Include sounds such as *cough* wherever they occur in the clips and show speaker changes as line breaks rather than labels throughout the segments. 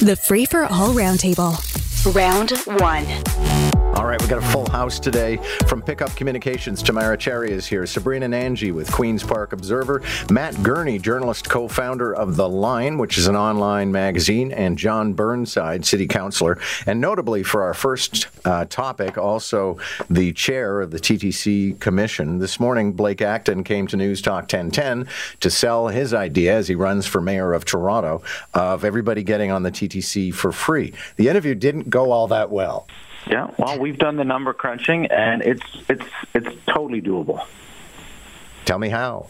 The Free for All Roundtable. Round one.
All right, we got a full house today. From Pickup Communications, Tamara Cherry is here. Sabrina Nanji with Queen's Park Observer. Matt Gurney, journalist, co-founder of The Line, which is an online magazine, and Jon Burnside, city councilor. And notably for our first uh, topic, also the chair of the TTC Commission. This morning, Blake Acton came to News Talk 1010 to sell his idea as he runs for mayor of Toronto of everybody getting on the TTC for free. The interview didn't go all that well.
Yeah, well, we've done the number crunching, and it's it's it's totally doable.
Tell me how.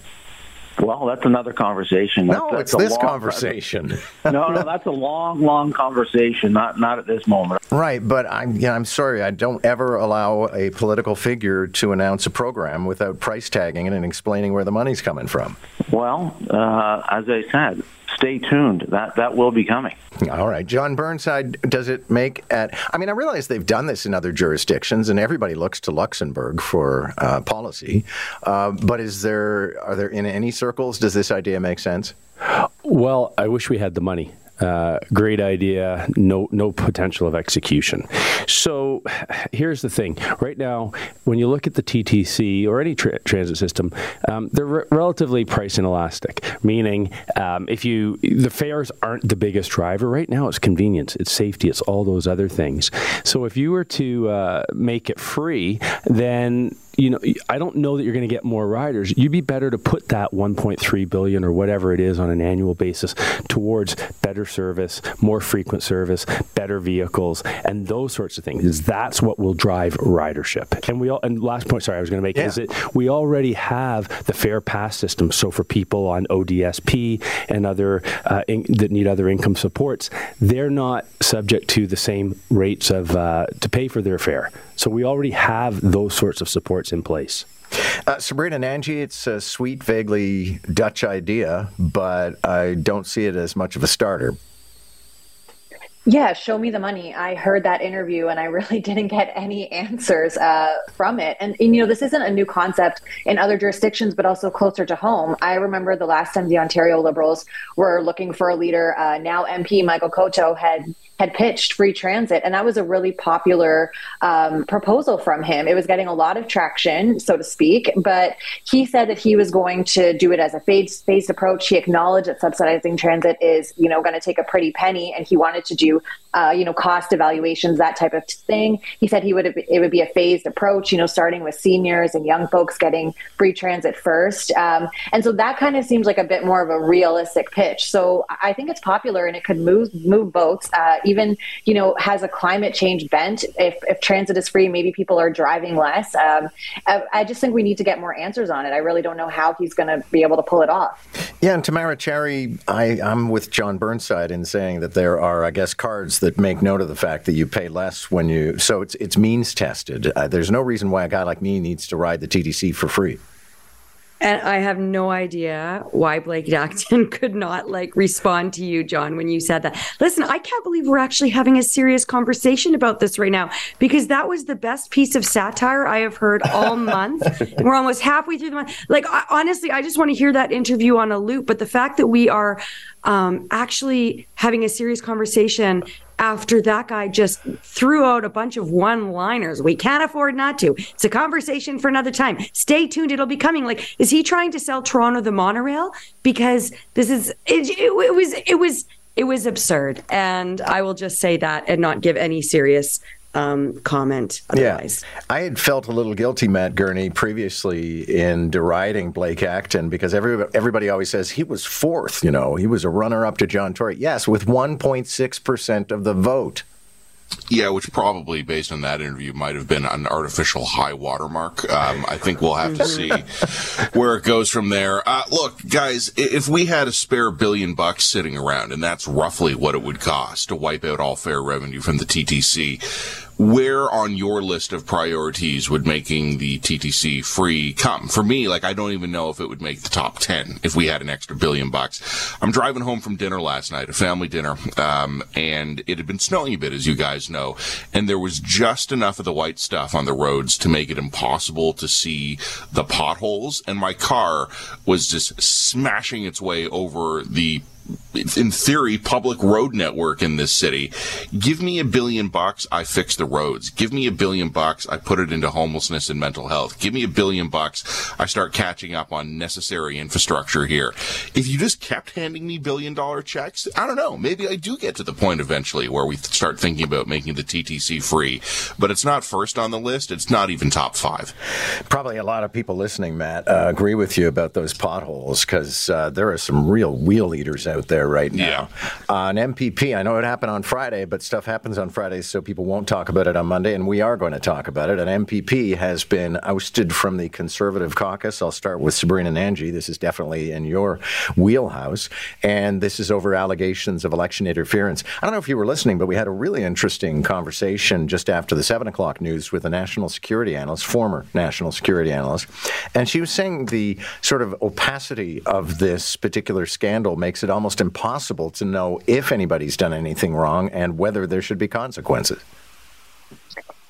Well, that's another conversation.
No,
that's,
it's this long, conversation. *laughs*
no, no, that's a long, long conversation. Not not at this moment.
Right, but I'm yeah, I'm sorry. I don't ever allow a political figure to announce a program without price tagging it and explaining where the money's coming from.
Well, uh, as I said, stay tuned. That that will be coming.
All right, Jon Burnside. Does it make at? I mean, I realize they've done this in other jurisdictions, and everybody looks to Luxembourg for uh, policy. Uh, but is there are there in any circles does this idea make sense?
Well, I wish we had the money. Uh, great idea, no no potential of execution. So here's the thing: right now, when you look at the TTC or any tra- transit system, um, they're re- relatively price inelastic. Meaning, um, if you the fares aren't the biggest driver right now, it's convenience, it's safety, it's all those other things. So if you were to uh, make it free, then you know, I don't know that you're going to get more riders. You'd be better to put that 1.3 billion or whatever it is on an annual basis towards better service, more frequent service, better vehicles, and those sorts of things. That's what will drive ridership. And we all, and last point, sorry, I was going to make yeah. is that we already have the fare pass system. So for people on ODSP and other uh, in, that need other income supports, they're not subject to the same rates of uh, to pay for their fare. So we already have those sorts of supports in place.
Uh, Sabrina Nanji, it's a sweet, vaguely Dutch idea, but I don't see it as much of a starter.
Yeah, show me the money. I heard that interview and I really *laughs* didn't get any answers uh, from it. And, and, you know, this isn't a new concept in other jurisdictions, but also closer to home. I remember the last time the Ontario Liberals were looking for a leader. Uh, now MP Michael Coteau had had pitched free transit, and that was a really popular um, proposal from him. It was getting a lot of traction, so to speak, but he said that he was going to do it as a phased, phased approach. He acknowledged that subsidizing transit is, you know, going to take a pretty penny, and he wanted to do, uh, you know, cost evaluations, that type of thing. He said he would it would be a phased approach, you know, starting with seniors and young folks getting free transit first, um, and so that kind of seems like a bit more of a realistic pitch. So I think it's popular, and it could move move votes. Uh, even you know has a climate change bent. If, if transit is free, maybe people are driving less. Um, I, I, just think we need to get more answers on it. I really don't know how he's going to be able to pull it off.
Yeah, and Tamara Cherry, I, I'm with Jon Burnside in saying that there are, I guess, cards that make note of the fact that you pay less when you. So it's it's means tested. Uh, there's no reason why a guy like me needs to ride the TTC for free.
And I have no idea why Blake Acton *laughs* could not like respond to you, John, when you said that. Listen, I can't believe we're actually having a serious conversation about this right now because that was the best piece of satire I have heard all *laughs* month. we're almost halfway through the month. Like, I, honestly, I just want to hear that interview on a loop. But the fact that we are um, actually having a serious conversation after that guy just threw out a bunch of one liners. We can't afford not to. It's a conversation for another time. Stay tuned. It'll be coming. Like, is he trying to sell Toronto the monorail? Because this is, it, it, it was, it was, it was absurd. And I will just say that and not give any serious um, comment otherwise.
Yeah. I had felt a little guilty, Matt Gurney, previously in deriding Blake Acton because every, everybody always says he was fourth, you know, he was a runner up to John Tory. Yes, with 1.6% of the vote.
Yeah, which probably, based on that interview, might have been an artificial high watermark. Um, I think we'll have to see where it goes from there. Uh, look, guys, if we had a spare billion bucks sitting around, and that's roughly what it would cost to wipe out all fare revenue from the TTC, where on your list of priorities would making the TTC free come? For me, like, I don't even know if it would make the top 10 if we had an extra billion bucks. I'm driving home from dinner last night, a family dinner, um, and it had been snowing a bit, as you guys know, and there was just enough of the white stuff on the roads to make it impossible to see the potholes, and my car was just smashing its way over the in theory, public road network in this city. Give me a billion bucks, I fix the roads. Give me a billion bucks, I put it into homelessness and mental health. Give me a billion bucks, I start catching up on necessary infrastructure here. If you just kept handing me billion dollar checks, I don't know, maybe I do get to the point eventually where we start thinking about making the TTC free. But it's not first on the list, it's not even top five.
Probably a lot of people listening, Matt, uh, agree with you about those potholes because uh, there are some real wheel eaters out there right now.
Yeah.
An MPP, I know it happened on Friday, but stuff happens on Fridays, so people won't talk about it on Monday, and we are going to talk about it. An MPP has been ousted from the Conservative caucus. I'll start with Sabrina Nanji. This is definitely in your wheelhouse, and this is over allegations of election interference. I don't know if you were listening, but we had a really interesting conversation just after the 7 o'clock news with a national security analyst, former national security analyst, and she was saying the sort of opacity of this particular scandal makes it almost impossible to know if anybody's done anything wrong and whether there should be consequences.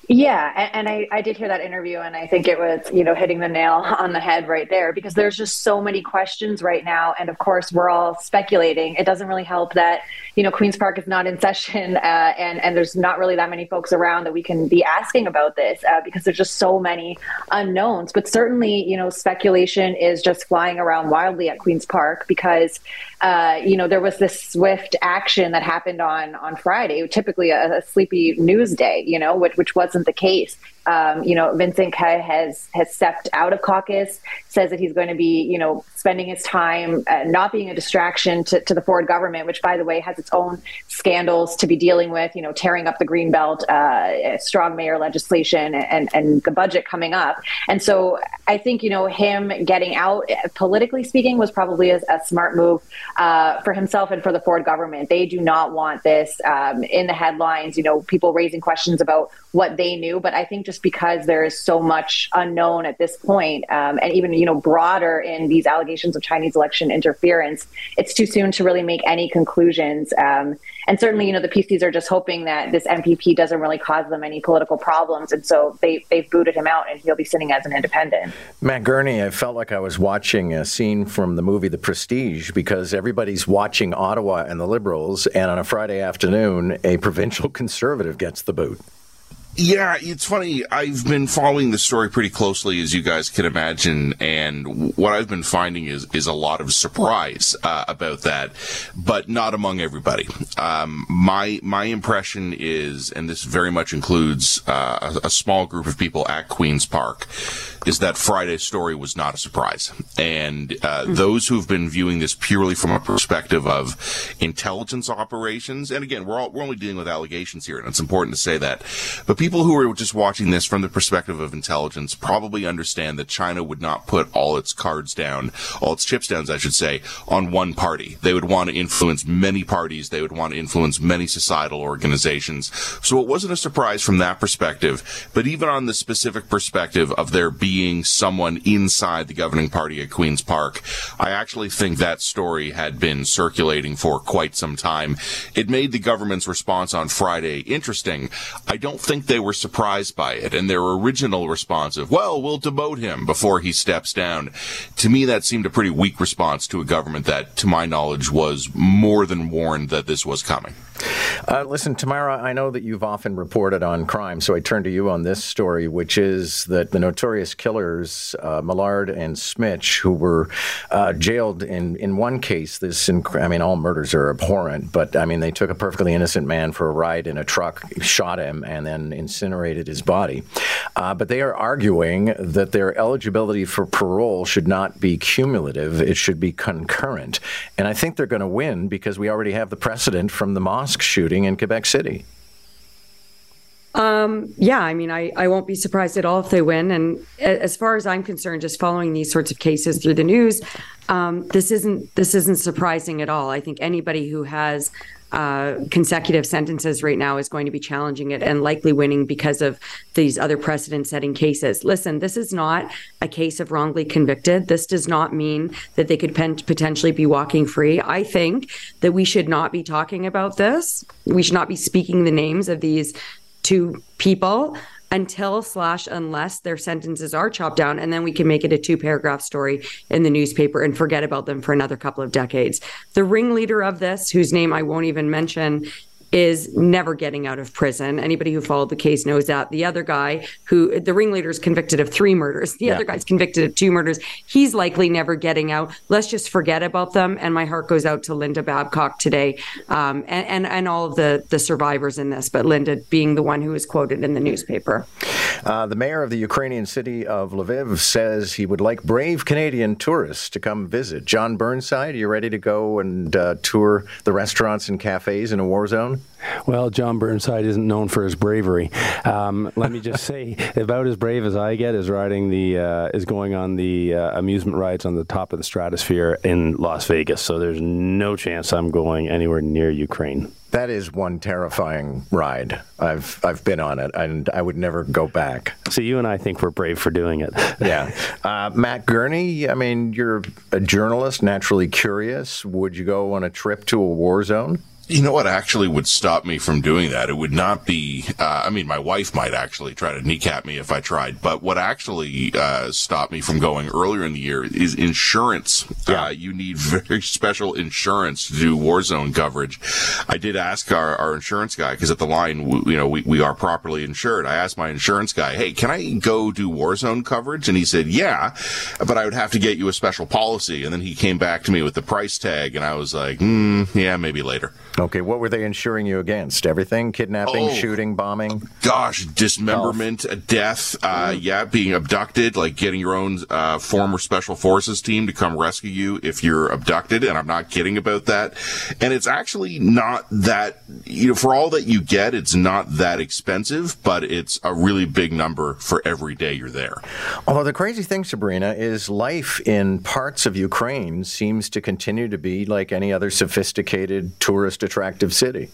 Yeah, and, and I, I did hear that interview, and I think it was, you know, hitting the nail *laughs* on the head right there because there's just so many questions right now. And of course, we're all speculating. It doesn't really help that, you know, Queen's Park is not in *laughs* session uh, and, and there's not really that many folks around that we can be asking about this uh, because there's just so many unknowns. But certainly, you know, speculation is just flying around wildly at Queen's Park because, uh, you know, there was this swift action that happened on on Friday, typically a, a sleepy news day, you know, which, which wasn't the case. Um, you know, Vincent Ke has has stepped out of caucus, says that he's going to be, you know, spending his time uh, not being a distraction to, to the Ford government, which, by the way, has its own scandals to be dealing with. You know, tearing up the greenbelt, uh, strong mayor legislation, and and the budget coming up. And so, I think you know him getting out, politically speaking, was probably a, a smart move uh, for himself and for the Ford government. They do not want this um, in the headlines. You know, people raising questions about what they knew, but I think just because there is so much unknown at this point, um, and even you know broader in these allegations of Chinese election interference, it's too soon to really make any conclusions. Um, and certainly, you know, the PCs are just hoping that this MPP doesn't really cause them any political problems, and so they they've booted him out, and he'll be sitting as an independent.
Matt Gurney, I felt like I was watching a scene from the movie The Prestige because everybody's watching Ottawa and the Liberals, and on a Friday afternoon, a provincial *laughs* conservative gets the boot.
Yeah, it's funny. I've been following the story pretty closely, as you guys can imagine, and what I've been finding is is a lot of surprise uh, about that, but not among everybody. Um, my my impression is, and this very much includes uh, a, a small group of people at Queens Park, is that Friday's story was not a surprise, and uh, mm-hmm. those who've been viewing this purely from a perspective of intelligence operations, and again, we're all, we're only dealing with allegations here, and it's important to say that, but people who are just watching this from the perspective of intelligence probably understand that China would not put all its cards down, all its chips down, I should say, on one party. They would want to influence many parties. They would want to influence many societal organizations. So it wasn't a surprise from that perspective. But even on the specific perspective of there being someone inside the governing party at Queen's Park, I actually think that story had been circulating for quite some time. It made the government's response on Friday interesting. I don't think they were surprised by it and their original response of, well, we'll demote him before he steps down. To me, that seemed a pretty weak response to a government that, to my knowledge, was more than warned that this was coming.
Uh, listen, Tamara, I know that you've often reported on crime, so I turn to you on this story, which is that the notorious killers, uh, Millard and Smich, who were uh, jailed in, in one case, this, inc- I mean, all murders are abhorrent, but I mean, they took a perfectly innocent man for a ride in a truck, shot him, and then incinerated his body. Uh, but they are arguing that their eligibility for parole should not be cumulative, it should be concurrent. And I think they're going to win because we already have the precedent from the mosque shooting in Quebec City.
Um, yeah, I mean, I, I won't be surprised at all if they win. And as far as I'm concerned, just following these sorts of cases through the news, um, this isn't this isn't surprising at all. I think anybody who has uh, consecutive sentences right now is going to be challenging it and likely winning because of these other precedent setting cases. Listen, this is not a case of wrongly convicted. This does not mean that they could pen- potentially be walking free. I think that we should not be talking about this. We should not be speaking the names of these two people until slash unless their sentences are chopped down. And then we can make it a two paragraph story in the newspaper and forget about them for another couple of decades. The ringleader of this whose name i won't even mention is never getting out of prison. Anybody who followed the case knows that. The other guy, who the ringleader is convicted of three murders, the yeah. other guy's convicted of two murders. He's likely never getting out. Let's just forget about them. And my heart goes out to Linda Babcock today, um, and, and and all of the the survivors in this. But Linda being the one who was quoted in the newspaper.
Uh, the mayor of the Ukrainian city of Lviv says he would like brave Canadian tourists to come visit. Jon Burnside, are you ready to go and uh, tour the restaurants and cafes in a war zone?
Well, Jon Burnside isn't known for his bravery. Um, let me just *laughs* say, about as brave as I get is riding the uh, is going on the uh, amusement rides on the top of the stratosphere in Las Vegas. So there's no chance I'm going anywhere near Ukraine.
That is one terrifying ride. I've I've been on it, and I would never go back.
So you and I think we're brave for doing it. *laughs*
yeah, uh, Matt Gurney. I mean, you're a journalist, naturally curious. Would you go on a trip to a war zone?
You know what actually would stop me from doing that? It would not be, uh, I mean, my wife might actually try to kneecap me if I tried, but what actually uh, stopped me from going earlier in the year is insurance. Yeah. Uh, you need very *laughs* special insurance to do war zone coverage. I did ask our, our insurance guy, because at the line, we, you know, we, we are properly insured. I asked my insurance guy, hey, can I go do war zone coverage? And he said, yeah, but I would have to get you a special policy. And then he came back to me with the price tag, and I was like, hmm, yeah, maybe later.
Okay, what were they insuring you against? Everything? Kidnapping, oh, shooting, bombing?
Gosh, dismemberment, Health. death, uh, mm. yeah, being abducted, like getting your own uh, former special forces team to come rescue you if you're abducted, and I'm not kidding about that. And it's actually not that, you know, for all that you get, it's not that expensive, but it's a really big number for every day you're there.
Although the crazy thing, Sabrina, is life in parts of Ukraine seems to continue to be like any other sophisticated tourist attractive city.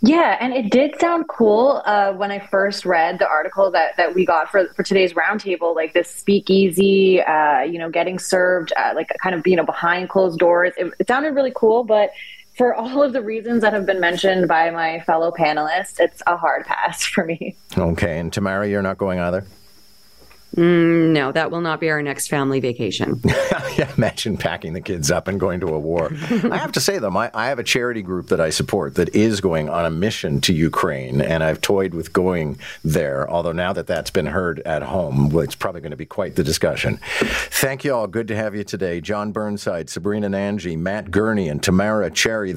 Yeah, and it did sound cool uh, when I first read the article that, that we got for, for today's roundtable, like this speakeasy, uh, you know, getting served, uh, like kind of, you know, behind closed doors. It, it sounded really cool, but for all of the reasons that have been mentioned by my fellow panelists, it's a hard pass *laughs* for me.
Okay, and Tamara, you're not going either?
Mm, no, that will not be our next family vacation. *laughs*
yeah, imagine packing the kids up and going to a war. *laughs* I have to say, though, my, I have a charity group that I support that is going on a mission to Ukraine, and I've toyed with going there. Although now that that's been heard at home, well, it's probably going to be quite the discussion. Thank you all. Good to have you today. Jon Burnside, Sabrina Nanji, Matt Gurney, and Tamara Cherry.